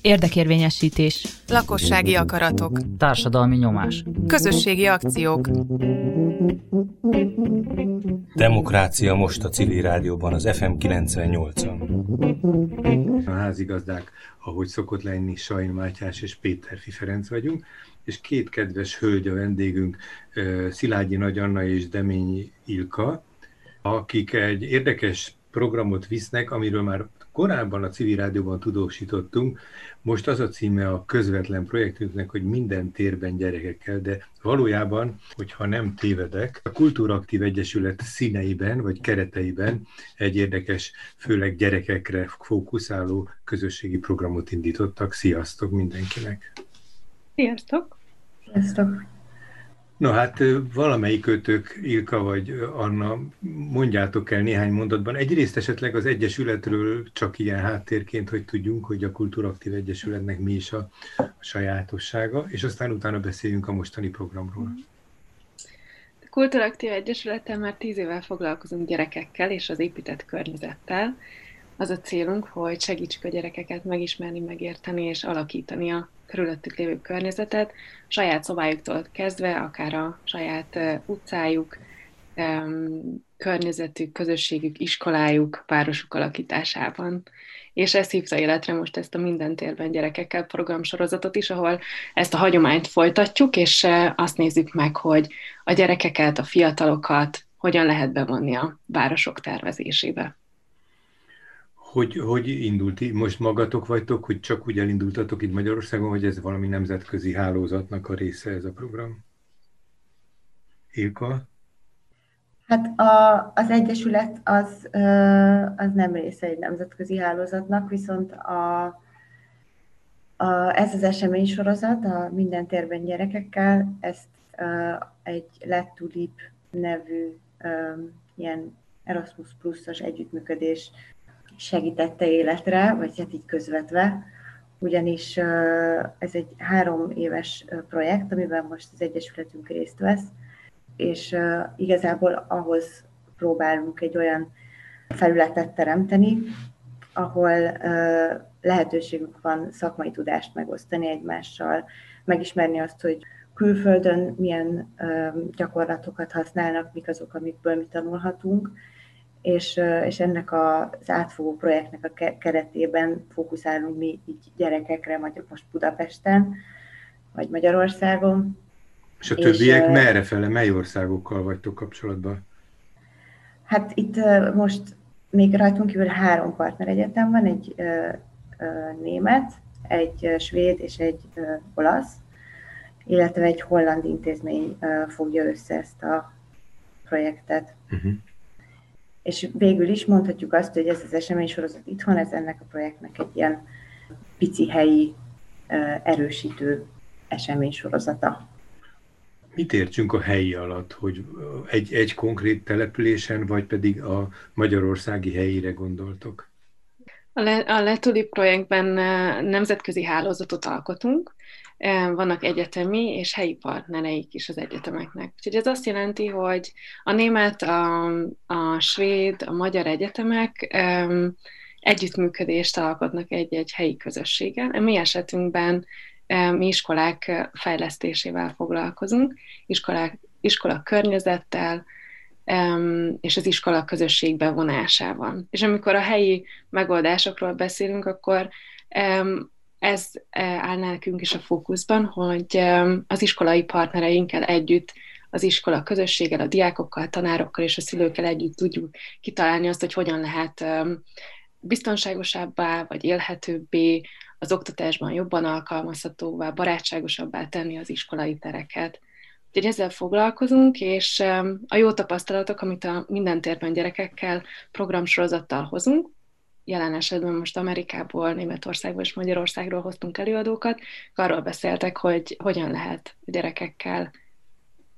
Érdekérvényesítés. Lakossági akaratok. Társadalmi nyomás. Közösségi akciók. Demokrácia most a civil rádióban, az FM 98-on. A házigazdák, ahogy szokott lenni, Sajn Mátyás és Péter Ferenc vagyunk, és két kedves hölgy a vendégünk, Szilágyi Nagy Anna és Deményi Ilka, akik egy érdekes programot visznek, amiről már korábban a civil rádióban tudósítottunk, most az a címe a közvetlen projektünknek, hogy minden térben gyerekekkel, de valójában, hogyha nem tévedek, a Kultúraktív Egyesület színeiben vagy kereteiben egy érdekes, főleg gyerekekre fókuszáló közösségi programot indítottak. Sziasztok mindenkinek! Sziasztok! Sziasztok! No hát valamelyik kötök, Ilka vagy Anna, mondjátok el néhány mondatban. Egyrészt esetleg az Egyesületről csak ilyen háttérként, hogy tudjunk, hogy a Kultúraktív Egyesületnek mi is a, a sajátossága, és aztán utána beszéljünk a mostani programról. A Kultúraktív Egyesülettel már tíz évvel foglalkozunk gyerekekkel és az épített környezettel. Az a célunk, hogy segítsük a gyerekeket megismerni, megérteni és alakítani a körülöttük lévő környezetet, saját szobájuktól kezdve, akár a saját utcájuk, környezetük, közösségük, iskolájuk, városuk alakításában. És ez hívta életre most ezt a Minden térben gyerekekkel programsorozatot is, ahol ezt a hagyományt folytatjuk, és azt nézzük meg, hogy a gyerekeket, a fiatalokat hogyan lehet bevonni a városok tervezésébe. Hogy, hogy indult, most magatok vagytok, hogy csak úgy elindultatok itt Magyarországon, vagy ez valami nemzetközi hálózatnak a része ez a program? Ilka? Hát a, az Egyesület az, az nem része egy nemzetközi hálózatnak, viszont a, a, ez az esemény sorozat, a Minden térben gyerekekkel, ezt egy Let Tulip nevű ilyen Erasmus Plus-os együttműködés segítette életre, vagy hát így közvetve, ugyanis ez egy három éves projekt, amiben most az Egyesületünk részt vesz, és igazából ahhoz próbálunk egy olyan felületet teremteni, ahol lehetőségünk van szakmai tudást megosztani egymással, megismerni azt, hogy külföldön milyen gyakorlatokat használnak, mik azok, amikből mi tanulhatunk, és, és ennek az átfogó projektnek a keretében fókuszálunk mi így gyerekekre, vagy most Budapesten, vagy Magyarországon. És a többiek és, merre fele, mely országokkal vagytok kapcsolatban? Hát itt most még rajtunk kívül három partneregyetem van, egy ö, ö, német, egy svéd és egy ö, olasz, illetve egy holland intézmény ö, fogja össze ezt a projektet. Uh-huh. És végül is mondhatjuk azt, hogy ez az eseménysorozat itthon, ez ennek a projektnek egy ilyen pici helyi erősítő eseménysorozata. Mit értsünk a helyi alatt, hogy egy, egy konkrét településen, vagy pedig a magyarországi helyére gondoltok? A, Le, a Letuli projektben nemzetközi hálózatot alkotunk, vannak egyetemi és helyi partnereik is az egyetemeknek. Úgyhogy ez azt jelenti, hogy a német, a, a svéd, a magyar egyetemek um, együttműködést alkotnak egy-egy helyi közösséggel. A mi esetünkben um, mi iskolák fejlesztésével foglalkozunk, iskolák, iskola környezettel, és az iskola közösség bevonásával. És amikor a helyi megoldásokról beszélünk, akkor ez e, áll nekünk is a fókuszban, hogy az iskolai partnereinkkel együtt, az iskola közösséggel, a diákokkal, tanárokkal és a szülőkkel együtt tudjuk kitalálni azt, hogy hogyan lehet biztonságosabbá vagy élhetőbbé, az oktatásban jobban alkalmazhatóvá, barátságosabbá tenni az iskolai tereket. Úgyhogy ezzel foglalkozunk, és a jó tapasztalatok, amit a minden térben gyerekekkel programsorozattal hozunk, jelen esetben most Amerikából, Németországból és Magyarországról hoztunk előadókat, arról beszéltek, hogy hogyan lehet gyerekekkel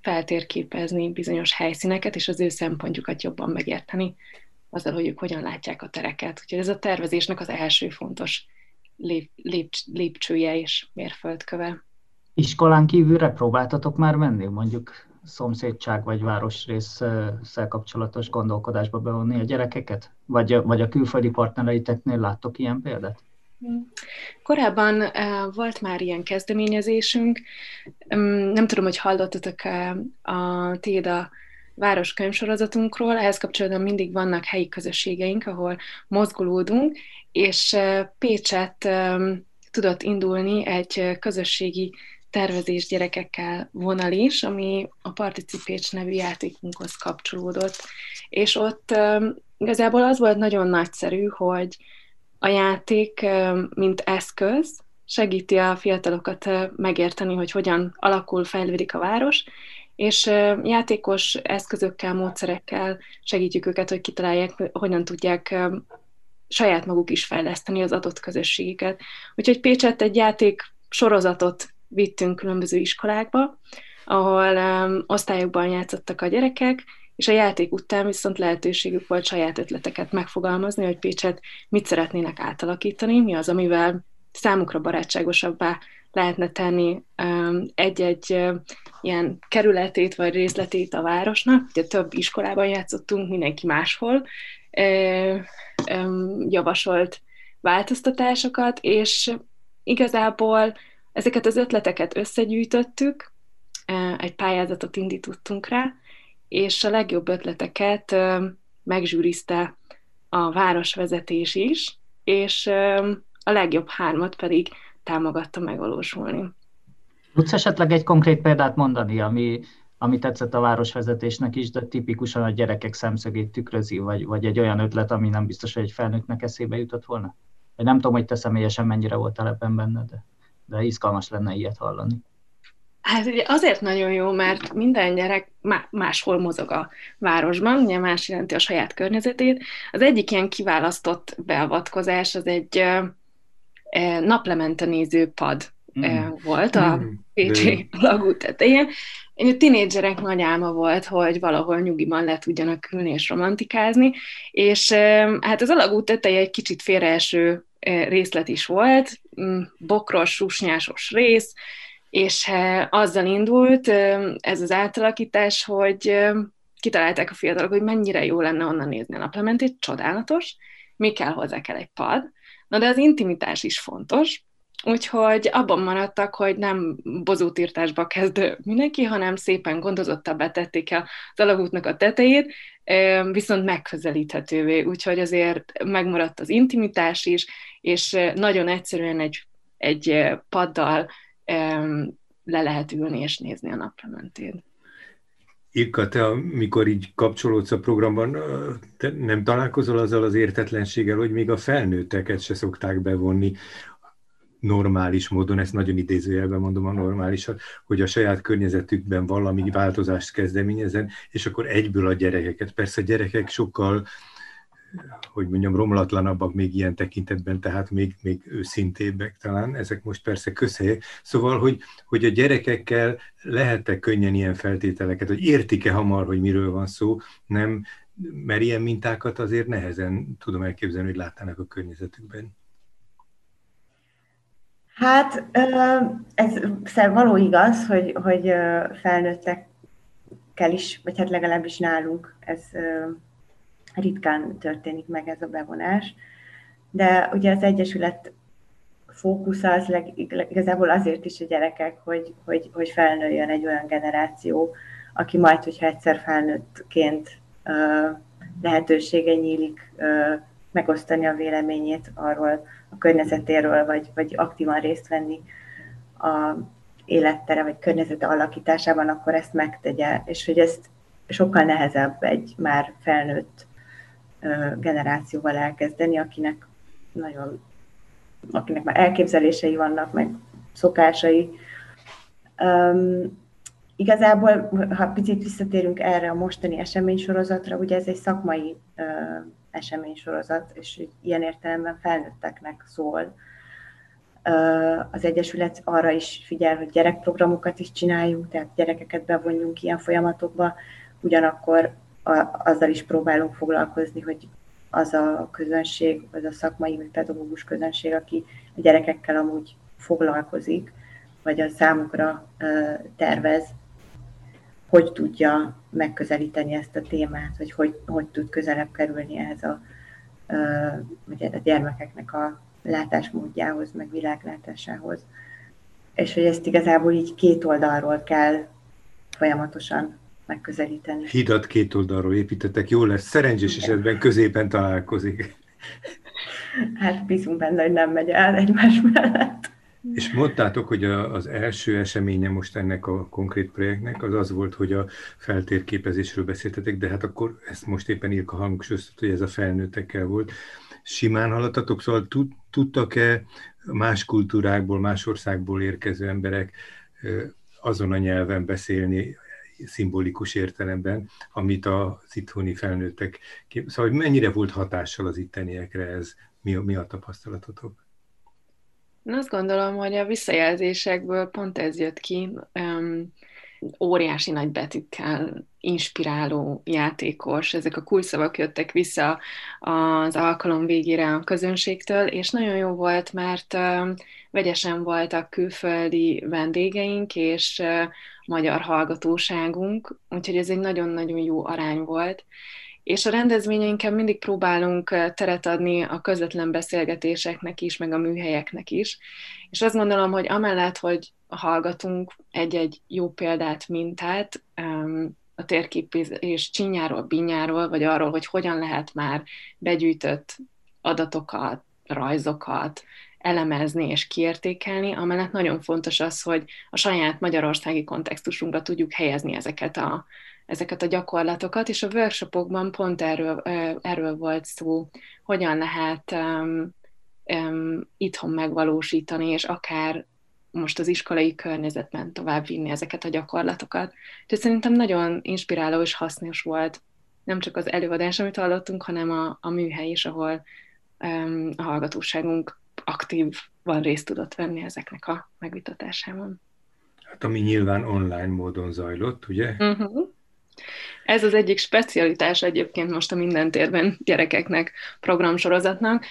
feltérképezni bizonyos helyszíneket, és az ő szempontjukat jobban megérteni, azzal, hogy ők hogyan látják a tereket. Úgyhogy ez a tervezésnek az első fontos lép, lép, lépcsője és mérföldköve. Iskolán kívülre próbáltatok már menni, mondjuk szomszédság vagy városrészsel kapcsolatos gondolkodásba bevonni a gyerekeket? Vagy, vagy a külföldi partnereiteknél láttok ilyen példát? Korábban uh, volt már ilyen kezdeményezésünk, um, nem tudom, hogy hallottatok uh, a Téda város könyvsorozatunkról, ehhez kapcsolatban mindig vannak helyi közösségeink, ahol mozgolódunk, és uh, Pécset um, tudott indulni egy közösségi tervezés gyerekekkel vonal is, ami a Participécs nevű játékunkhoz kapcsolódott. És ott igazából az volt nagyon nagyszerű, hogy a játék, mint eszköz, segíti a fiatalokat megérteni, hogy hogyan alakul, fejlődik a város, és játékos eszközökkel, módszerekkel segítjük őket, hogy kitalálják, hogyan tudják saját maguk is fejleszteni az adott közösségüket. Úgyhogy Pécset egy játék sorozatot vittünk különböző iskolákba, ahol um, osztályokban játszottak a gyerekek, és a játék után viszont lehetőségük volt saját ötleteket megfogalmazni, hogy Pécset mit szeretnének átalakítani, mi az, amivel számukra barátságosabbá lehetne tenni egy-egy ilyen kerületét vagy részletét a városnak. Ugye több iskolában játszottunk, mindenki máshol javasolt változtatásokat, és igazából ezeket az ötleteket összegyűjtöttük, egy pályázatot indítottunk rá, és a legjobb ötleteket megzsűrizte a városvezetés is, és a legjobb hármat pedig támogatta megvalósulni. Tudsz esetleg egy konkrét példát mondani, ami, ami tetszett a városvezetésnek is, de tipikusan a gyerekek szemszögét tükrözi, vagy, vagy egy olyan ötlet, ami nem biztos, hogy egy felnőttnek eszébe jutott volna? Vagy nem tudom, hogy te személyesen mennyire voltál ebben benne, de, de izgalmas lenne ilyet hallani. Hát ugye azért nagyon jó, mert minden gyerek máshol mozog a városban, ugye más jelenti a saját környezetét. Az egyik ilyen kiválasztott beavatkozás az egy naplemente néző pad mm. volt a mm. Pécsi lagú tetején. A tinédzserek nagy álma volt, hogy valahol nyugiban le tudjanak ülni és romantikázni, és hát az alagút teteje egy kicsit félreeső részlet is volt, mm, bokros, susnyásos rész, és eh, azzal indult ez az átalakítás, hogy kitalálták a fiatalok, hogy mennyire jó lenne onnan nézni a naplementét, csodálatos, mi kell hozzá kell egy pad, na de az intimitás is fontos, Úgyhogy abban maradtak, hogy nem bozótírtásba kezd mindenki, hanem szépen gondozottan betették el az alagútnak a tetejét, viszont megközelíthetővé. Úgyhogy azért megmaradt az intimitás is, és nagyon egyszerűen egy, egy paddal le lehet ülni és nézni a naplementét. Ilka, te amikor így kapcsolódsz a programban, te nem találkozol azzal az értetlenséggel, hogy még a felnőtteket se szokták bevonni normális módon, ezt nagyon idézőjelben mondom a normálisat, hogy a saját környezetükben valami változást kezdeményezen, és akkor egyből a gyerekeket. Persze a gyerekek sokkal hogy mondjam, romlatlanabbak még ilyen tekintetben, tehát még, még őszintébbek talán, ezek most persze közhelyek. Szóval, hogy, hogy a gyerekekkel lehet-e könnyen ilyen feltételeket, hogy értik-e hamar, hogy miről van szó, nem, mert ilyen mintákat azért nehezen tudom elképzelni, hogy látnának a környezetükben. Hát ez való igaz, hogy, hogy felnőttekkel is, vagy hát legalábbis nálunk ez ritkán történik meg ez a bevonás. De ugye az Egyesület fókusza az leg, igazából azért is a gyerekek, hogy, hogy, hogy felnőjön egy olyan generáció, aki majd, hogyha egyszer felnőttként lehetősége nyílik megosztani a véleményét arról a környezetéről, vagy, vagy aktívan részt venni a élettere vagy környezete alakításában, akkor ezt megtegye, és hogy ezt sokkal nehezebb egy már felnőtt generációval elkezdeni, akinek nagyon, akinek már elképzelései vannak, meg szokásai. Um, igazából, ha picit visszatérünk erre a mostani eseménysorozatra, ugye ez egy szakmai uh, eseménysorozat, és ilyen értelemben felnőtteknek szól. Az Egyesület arra is figyel, hogy gyerekprogramokat is csináljunk, tehát gyerekeket bevonjunk ilyen folyamatokba, ugyanakkor azzal is próbálunk foglalkozni, hogy az a közönség, az a szakmai vagy pedagógus közönség, aki a gyerekekkel amúgy foglalkozik, vagy a számukra tervez, hogy tudja megközelíteni ezt a témát, hogy hogy, hogy tud közelebb kerülni ehhez a, ugye a gyermekeknek a látásmódjához, meg világlátásához. És hogy ezt igazából így két oldalról kell folyamatosan megközelíteni. Hidat két oldalról építettek, jó lesz, szerencsés esetben középen találkozik. Hát bízunk benne, hogy nem megy el egymás mellett. És mondtátok, hogy a, az első eseménye most ennek a konkrét projektnek az az volt, hogy a feltérképezésről beszéltetek, de hát akkor ezt most éppen Ilka hangsúlyoztat, hogy ez a felnőttekkel volt. Simán haladtatok, szóval tudtak-e más kultúrákból, más országból érkező emberek azon a nyelven beszélni, szimbolikus értelemben, amit az itthoni felnőttek. Szóval hogy mennyire volt hatással az itteniekre ez, mi, mi a tapasztalatotok? Én azt gondolom, hogy a visszajelzésekből pont ez jött ki, um, óriási nagy betűkkel inspiráló játékos, ezek a kulszavak jöttek vissza az alkalom végére a közönségtől, és nagyon jó volt, mert vegyesen voltak külföldi vendégeink, és magyar hallgatóságunk, úgyhogy ez egy nagyon-nagyon jó arány volt. És a rendezvényeinken mindig próbálunk teret adni a közvetlen beszélgetéseknek is, meg a műhelyeknek is. És azt gondolom, hogy amellett, hogy hallgatunk egy-egy jó példát, mintát, a térképés csinyáról, binyáról, vagy arról, hogy hogyan lehet már begyűjtött adatokat, rajzokat elemezni és kiértékelni, amellett nagyon fontos az, hogy a saját magyarországi kontextusunkba tudjuk helyezni ezeket a, ezeket a gyakorlatokat, és a workshopokban pont erről, erről volt szó, hogyan lehet um, um, itthon megvalósítani, és akár most az iskolai környezetben továbbvinni ezeket a gyakorlatokat. Úgyhogy szerintem nagyon inspiráló és hasznos volt nem csak az előadás, amit hallottunk, hanem a, a műhely is, ahol um, a hallgatóságunk aktívan részt tudott venni ezeknek a megvitatásában. Hát ami nyilván online módon zajlott, ugye? Uh-huh. Ez az egyik specialitás egyébként most a minden térben gyerekeknek programsorozatnak.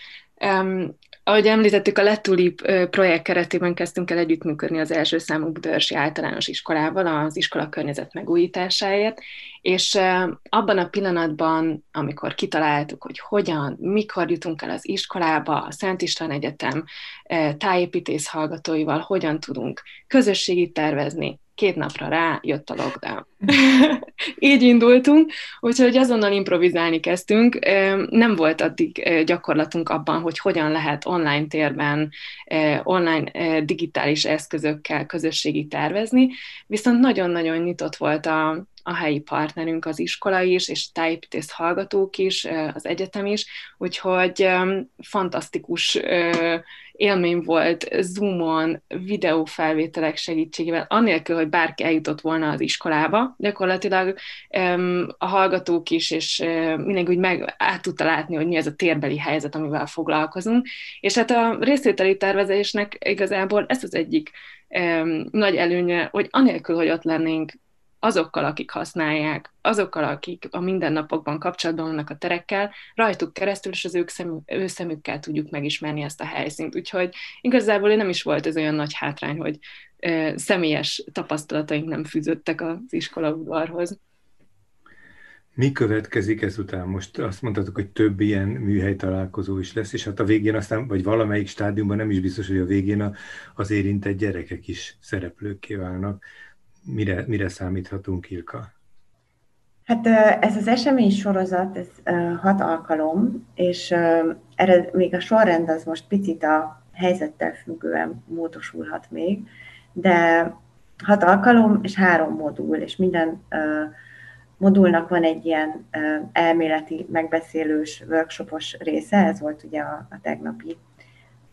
Um, ahogy említettük, a Letulip projekt keretében kezdtünk el együttműködni az első számú Budaörsi általános iskolával az iskola környezet megújításáért, és abban a pillanatban, amikor kitaláltuk, hogy hogyan, mikor jutunk el az iskolába, a Szent István Egyetem tájépítész hallgatóival, hogyan tudunk közösségit tervezni, két napra rá jött a lockdown. Így indultunk, úgyhogy azonnal improvizálni kezdtünk. Nem volt addig gyakorlatunk abban, hogy hogyan lehet online térben, online digitális eszközökkel közösségi tervezni, viszont nagyon-nagyon nyitott volt a, a helyi partnerünk, az iskola is, és tájépítész hallgatók is, az egyetem is, úgyhogy fantasztikus élmény volt Zoomon, videófelvételek segítségével, annélkül, hogy bárki eljutott volna az iskolába. Gyakorlatilag a hallgatók is, és mindenki úgy meg át tudta látni, hogy mi ez a térbeli helyzet, amivel foglalkozunk. És hát a részvételi tervezésnek igazából ez az egyik nagy előnye, hogy anélkül, hogy ott lennénk azokkal, akik használják, azokkal, akik a mindennapokban kapcsolatban vannak a terekkel, rajtuk keresztül és az ők szemű, ő szemükkel tudjuk megismerni ezt a helyszínt. Úgyhogy igazából nem is volt ez olyan nagy hátrány, hogy e, személyes tapasztalataink nem fűzöttek az iskola udvarhoz. Mi következik ezután? Most azt mondhatok, hogy több ilyen műhely találkozó is lesz, és hát a végén aztán, vagy valamelyik stádiumban nem is biztos, hogy a végén az érintett gyerekek is szereplőkké válnak mire, mire számíthatunk, Ilka? Hát ez az esemény sorozat, ez hat alkalom, és erre még a sorrend az most picit a helyzettel függően módosulhat még, de hat alkalom és három modul, és minden modulnak van egy ilyen elméleti, megbeszélős, workshopos része, ez volt ugye a, a tegnapi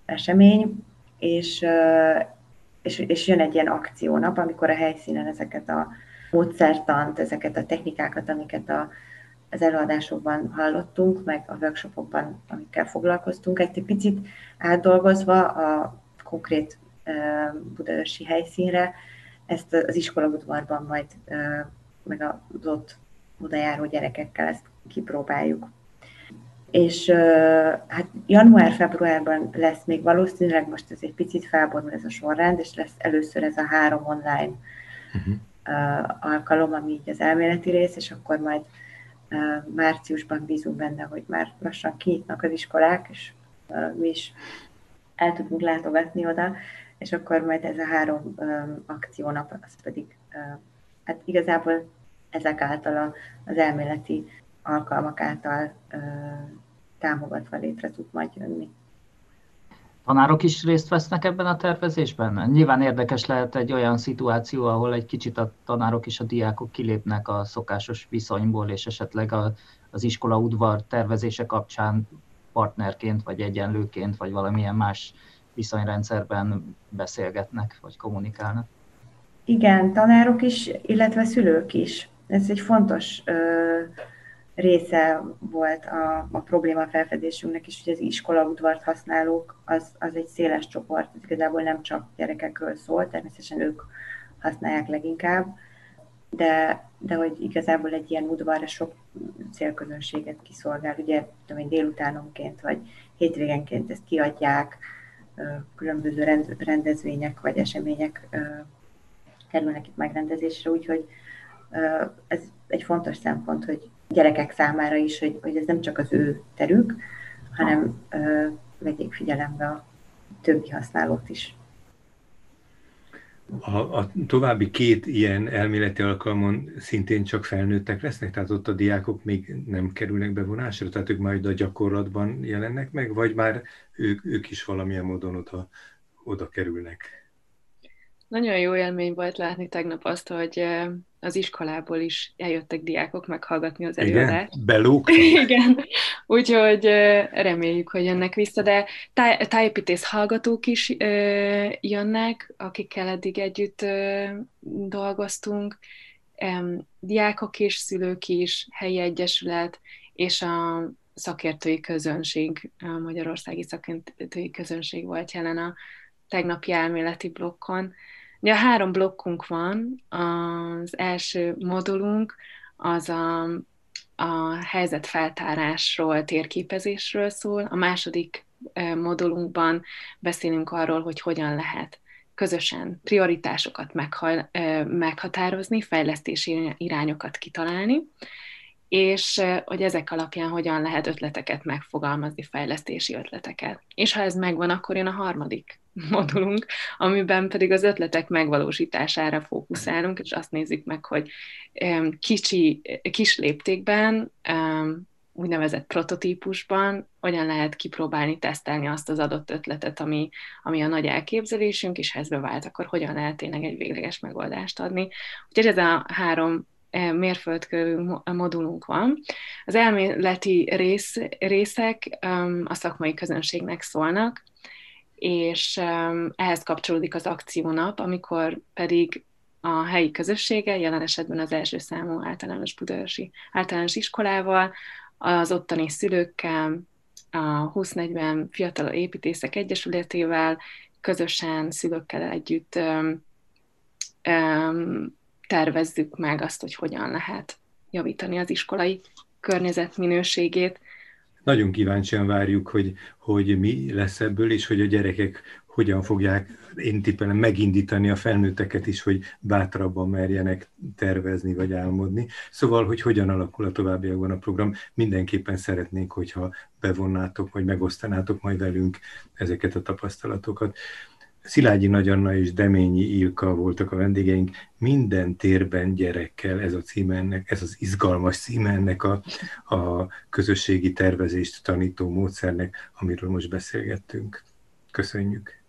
esemény, és és, és jön egy ilyen akciónap, amikor a helyszínen ezeket a módszertant, ezeket a technikákat, amiket a, az előadásokban hallottunk, meg a workshopokban, amikkel foglalkoztunk, egy picit átdolgozva a konkrét budaörsi helyszínre, ezt az iskolaudvarban majd meg az ott odajáró gyerekekkel ezt kipróbáljuk és hát január-februárban lesz még valószínűleg, most ez egy picit felborul ez a sorrend, és lesz először ez a három online uh-huh. alkalom, ami így az elméleti rész, és akkor majd márciusban bízunk benne, hogy már lassan kinyitnak az iskolák, és mi is el tudunk látogatni oda, és akkor majd ez a három akciónap, az pedig hát igazából ezek által az elméleti alkalmak által támogatva létre tud majd jönni. Tanárok is részt vesznek ebben a tervezésben? Nyilván érdekes lehet egy olyan szituáció, ahol egy kicsit a tanárok és a diákok kilépnek a szokásos viszonyból, és esetleg a, az iskola udvar tervezése kapcsán partnerként, vagy egyenlőként, vagy valamilyen más viszonyrendszerben beszélgetnek, vagy kommunikálnak. Igen, tanárok is, illetve szülők is. Ez egy fontos ö, része volt a, a probléma felfedésünknek is, hogy az iskola udvart használók az, az egy széles csoport, ez igazából nem csak gyerekekről szól, természetesen ők használják leginkább, de, de hogy igazából egy ilyen udvarra sok célközönséget kiszolgál, ugye tudom én, délutánonként vagy hétvégenként ezt kiadják, különböző rendezvények vagy események kerülnek itt megrendezésre, úgyhogy ez egy fontos szempont, hogy gyerekek számára is, hogy, hogy ez nem csak az ő terük, hanem vegyék figyelembe a többi használót is. A, a további két ilyen elméleti alkalmon szintén csak felnőttek lesznek, tehát ott a diákok még nem kerülnek bevonásra, tehát ők majd a gyakorlatban jelennek meg, vagy már ők, ők is valamilyen módon oda, oda kerülnek? Nagyon jó élmény volt látni tegnap azt, hogy az iskolából is eljöttek diákok meghallgatni az előadást. Igen, belók. Igen, úgyhogy reméljük, hogy jönnek vissza, de táj, tájépítész hallgatók is jönnek, akikkel eddig együtt dolgoztunk, diákok is, szülők is, helyi egyesület, és a szakértői közönség, a magyarországi szakértői közönség volt jelen a tegnapi elméleti blokkon. Ugye három blokkunk van, az első modulunk az a, a helyzetfeltárásról, térképezésről szól, a második modulunkban beszélünk arról, hogy hogyan lehet közösen prioritásokat meghatározni, fejlesztési irányokat kitalálni, és hogy ezek alapján hogyan lehet ötleteket megfogalmazni, fejlesztési ötleteket. És ha ez megvan, akkor jön a harmadik modulunk, amiben pedig az ötletek megvalósítására fókuszálunk, és azt nézzük meg, hogy kicsi, kis léptékben, úgynevezett prototípusban hogyan lehet kipróbálni, tesztelni azt az adott ötletet, ami, ami a nagy elképzelésünk, és ha ez bevált, akkor hogyan lehet tényleg egy végleges megoldást adni. Úgyhogy ez a három mérföldkő modulunk van. Az elméleti rész, részek a szakmai közönségnek szólnak, és ehhez kapcsolódik az akciónap, amikor pedig a helyi közössége, jelen esetben az első számú általános budaörsi általános iskolával, az ottani szülőkkel, a 20-40 fiatal építészek egyesületével, közösen szülőkkel együtt um, um, tervezzük meg azt, hogy hogyan lehet javítani az iskolai környezet minőségét. Nagyon kíváncsian várjuk, hogy, hogy mi lesz ebből, és hogy a gyerekek hogyan fogják, én tippelem, megindítani a felnőtteket is, hogy bátrabban merjenek tervezni vagy álmodni. Szóval, hogy hogyan alakul a továbbiakban a program, mindenképpen szeretnénk, hogyha bevonnátok, vagy megosztanátok majd velünk ezeket a tapasztalatokat. Szilágyi Nagyanna és Deményi Ilka voltak a vendégeink. Minden térben gyerekkel, ez a címe ennek, ez az izgalmas címe ennek a, a közösségi tervezést tanító módszernek, amiről most beszélgettünk. Köszönjük!